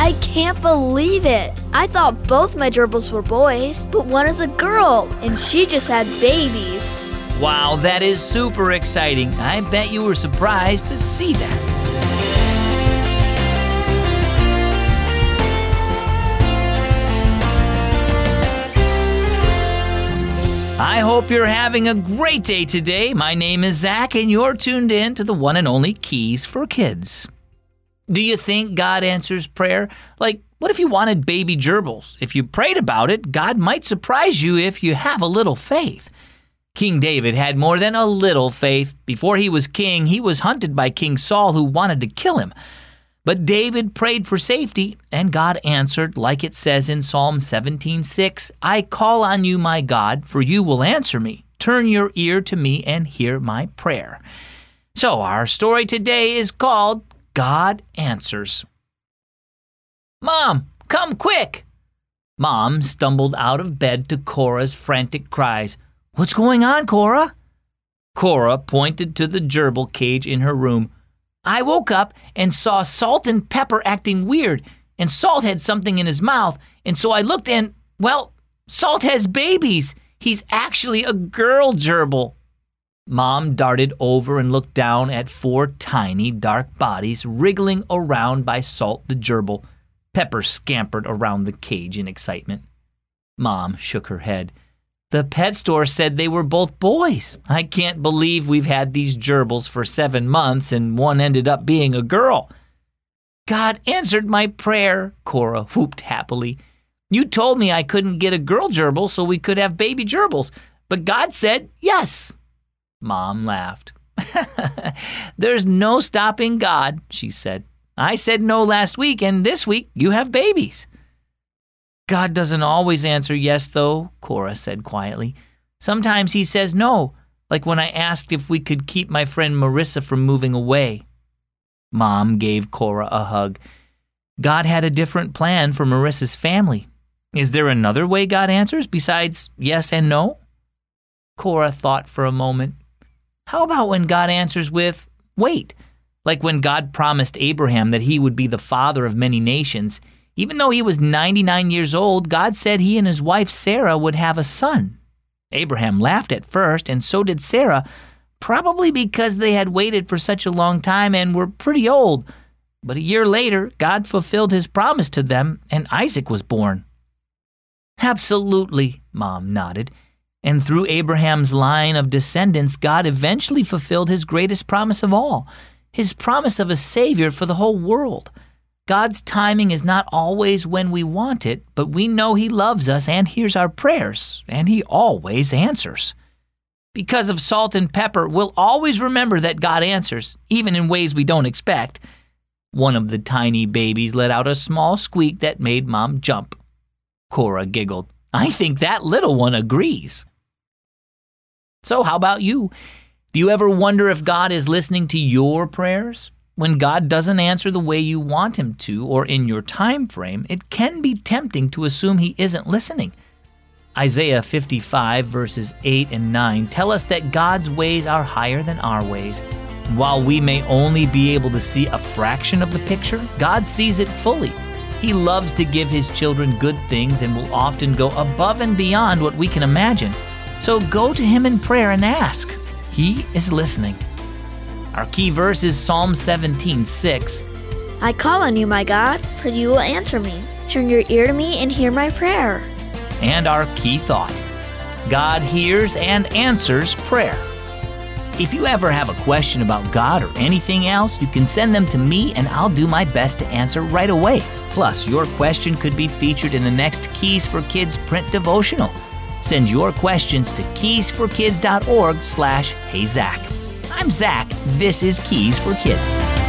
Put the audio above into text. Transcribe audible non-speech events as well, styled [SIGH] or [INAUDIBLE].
I can't believe it. I thought both my gerbils were boys, but one is a girl, and she just had babies. Wow, that is super exciting. I bet you were surprised to see that. I hope you're having a great day today. My name is Zach, and you're tuned in to the one and only Keys for Kids. Do you think God answers prayer? Like, what if you wanted baby gerbils? If you prayed about it, God might surprise you if you have a little faith. King David had more than a little faith. Before he was king, he was hunted by King Saul, who wanted to kill him. But David prayed for safety, and God answered, like it says in Psalm 17:6, I call on you, my God, for you will answer me. Turn your ear to me and hear my prayer. So our story today is called God Answers. Mom, come quick! Mom stumbled out of bed to Cora's frantic cries. What's going on, Cora? Cora pointed to the gerbil cage in her room. I woke up and saw Salt and Pepper acting weird, and Salt had something in his mouth, and so I looked and, well, Salt has babies. He's actually a girl gerbil. Mom darted over and looked down at four tiny, dark bodies wriggling around by Salt the gerbil. Pepper scampered around the cage in excitement. Mom shook her head. The pet store said they were both boys. I can't believe we've had these gerbils for seven months and one ended up being a girl. God answered my prayer, Cora whooped happily. You told me I couldn't get a girl gerbil so we could have baby gerbils, but God said yes. Mom laughed. [LAUGHS] There's no stopping God, she said. I said no last week, and this week you have babies. God doesn't always answer yes, though, Cora said quietly. Sometimes he says no, like when I asked if we could keep my friend Marissa from moving away. Mom gave Cora a hug. God had a different plan for Marissa's family. Is there another way God answers besides yes and no? Cora thought for a moment. How about when God answers with wait? Like when God promised Abraham that he would be the father of many nations. Even though he was 99 years old, God said he and his wife Sarah would have a son. Abraham laughed at first, and so did Sarah, probably because they had waited for such a long time and were pretty old. But a year later, God fulfilled his promise to them, and Isaac was born. Absolutely, Mom nodded. And through Abraham's line of descendants, God eventually fulfilled his greatest promise of all his promise of a Savior for the whole world. God's timing is not always when we want it, but we know He loves us and hears our prayers, and He always answers. Because of salt and pepper, we'll always remember that God answers, even in ways we don't expect. One of the tiny babies let out a small squeak that made Mom jump. Cora giggled. I think that little one agrees. So, how about you? Do you ever wonder if God is listening to your prayers? When God doesn't answer the way you want him to or in your time frame, it can be tempting to assume he isn't listening. Isaiah 55 verses 8 and 9 tell us that God's ways are higher than our ways. While we may only be able to see a fraction of the picture, God sees it fully. He loves to give his children good things and will often go above and beyond what we can imagine. So go to him in prayer and ask. He is listening. Our key verse is Psalm 17 6. I call on you, my God, for you will answer me. Turn your ear to me and hear my prayer. And our key thought God hears and answers prayer. If you ever have a question about God or anything else, you can send them to me and I'll do my best to answer right away. Plus, your question could be featured in the next Keys for Kids print devotional. Send your questions to keysforkids.org slash heyzach. I'm Zach. This is Keys for Kids.